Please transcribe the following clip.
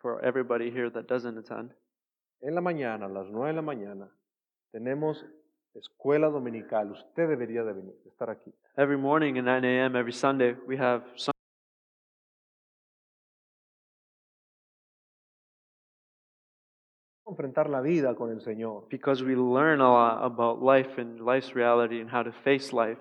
for everybody here that doesn't attend. En la mañana, a las 9 de la mañana, tenemos escuela dominical. Usted debería de venir, de estar aquí. Every morning at 9 a.m., every Sunday, we have Sun- Enfrentar la vida con el Señor. because we learn a lot about life and life's reality and how to face life.